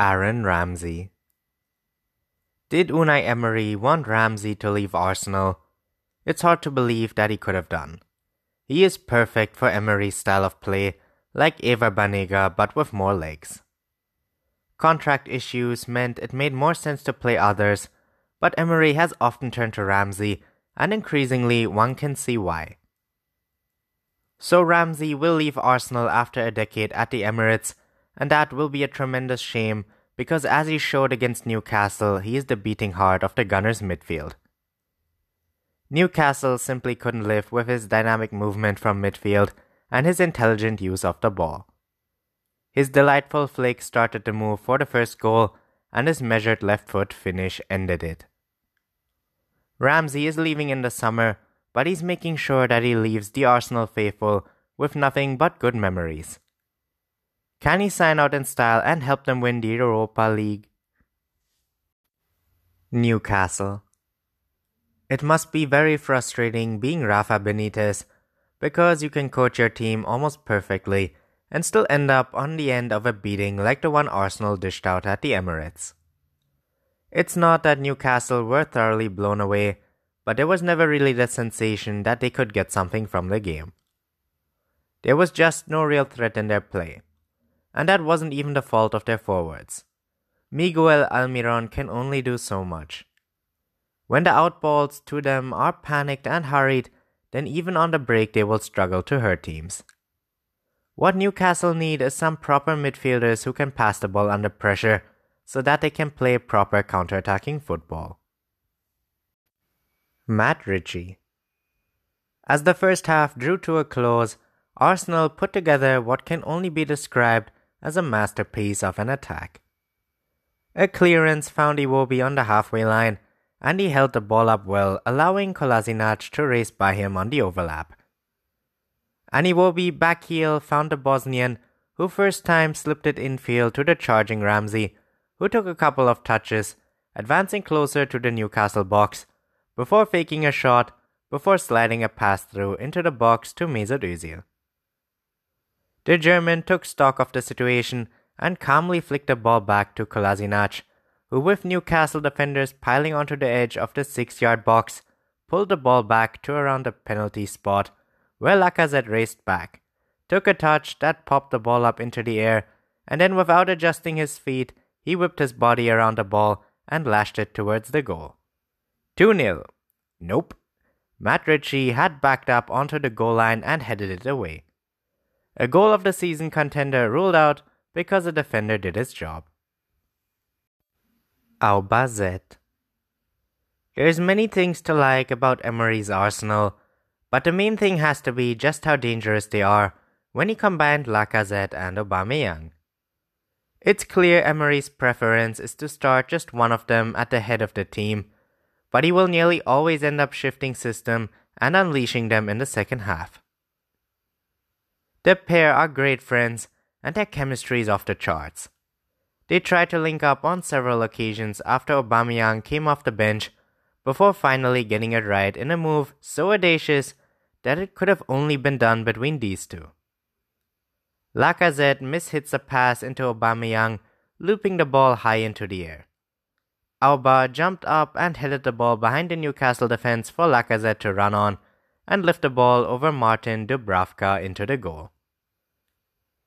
Aaron Ramsey. Did Unai Emery want Ramsey to leave Arsenal? It's hard to believe that he could have done. He is perfect for Emery's style of play, like Ever Banega but with more legs. Contract issues meant it made more sense to play others, but Emery has often turned to Ramsey, and increasingly one can see why. So Ramsey will leave Arsenal after a decade at the Emirates and that will be a tremendous shame because as he showed against Newcastle, he is the beating heart of the Gunners' midfield. Newcastle simply couldn't live with his dynamic movement from midfield and his intelligent use of the ball. His delightful flick started the move for the first goal, and his measured left foot finish ended it. Ramsey is leaving in the summer, but he's making sure that he leaves the Arsenal faithful with nothing but good memories. Can he sign out in style and help them win the Europa League? Newcastle. It must be very frustrating being Rafa Benitez because you can coach your team almost perfectly and still end up on the end of a beating like the one Arsenal dished out at the Emirates. It's not that Newcastle were thoroughly blown away, but there was never really the sensation that they could get something from the game. There was just no real threat in their play and that wasn't even the fault of their forwards. Miguel Almiron can only do so much. When the outballs to them are panicked and hurried, then even on the break they will struggle to hurt teams. What Newcastle need is some proper midfielders who can pass the ball under pressure so that they can play proper counter-attacking football. Matt Ritchie As the first half drew to a close, Arsenal put together what can only be described as a masterpiece of an attack. A clearance found Iwobi on the halfway line, and he held the ball up well, allowing Kolasinac to race by him on the overlap. And Iwobi back heel found the Bosnian, who first time slipped it infield to the charging Ramsey, who took a couple of touches, advancing closer to the Newcastle box, before faking a shot, before sliding a pass through into the box to Mesut Özil. The German took stock of the situation and calmly flicked the ball back to Kolasinac, who, with Newcastle defenders piling onto the edge of the six yard box, pulled the ball back to around the penalty spot, where Lacazette raced back, took a touch that popped the ball up into the air, and then, without adjusting his feet, he whipped his body around the ball and lashed it towards the goal. 2 0. Nope. Matt Ritchie had backed up onto the goal line and headed it away. A goal of the season contender ruled out because the defender did his job. Aubazet. There's many things to like about Emery's Arsenal, but the main thing has to be just how dangerous they are when he combined Lacazette and Aubameyang. It's clear Emery's preference is to start just one of them at the head of the team, but he will nearly always end up shifting system and unleashing them in the second half. The pair are great friends, and their chemistry is off the charts. They tried to link up on several occasions after Aubameyang came off the bench, before finally getting it right in a move so audacious that it could have only been done between these two. Lacazette mishits a pass into Aubameyang, looping the ball high into the air. Auba jumped up and headed the ball behind the Newcastle defense for Lacazette to run on and lift the ball over Martin Dubravka into the goal.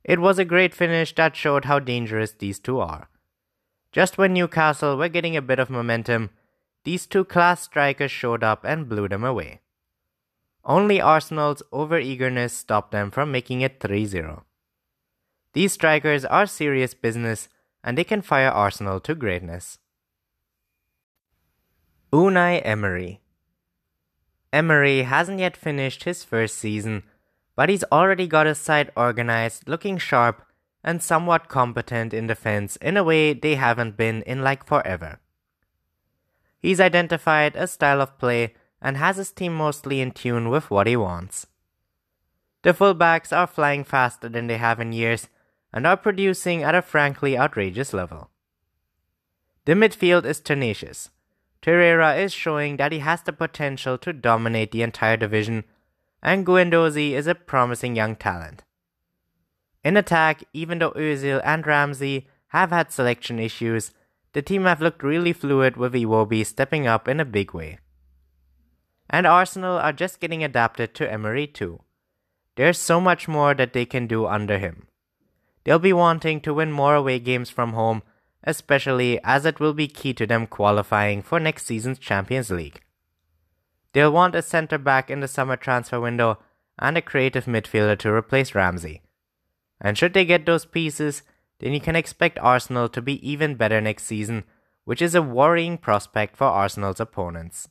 It was a great finish that showed how dangerous these two are. Just when Newcastle were getting a bit of momentum, these two class strikers showed up and blew them away. Only Arsenal's overeagerness stopped them from making it 3 0. These strikers are serious business and they can fire Arsenal to greatness. Unai Emery Emery hasn't yet finished his first season but he's already got his side organized, looking sharp, and somewhat competent in defense in a way they haven't been in like forever. He's identified a style of play and has his team mostly in tune with what he wants. The fullbacks are flying faster than they have in years and are producing at a frankly outrageous level. The midfield is tenacious. Torreira is showing that he has the potential to dominate the entire division and Guendouzi is a promising young talent. In attack, even though Özil and Ramsey have had selection issues, the team have looked really fluid with Iwobi stepping up in a big way. And Arsenal are just getting adapted to Emery too. There's so much more that they can do under him. They'll be wanting to win more away games from home, especially as it will be key to them qualifying for next season's Champions League. They'll want a centre back in the summer transfer window and a creative midfielder to replace Ramsey. And should they get those pieces, then you can expect Arsenal to be even better next season, which is a worrying prospect for Arsenal's opponents.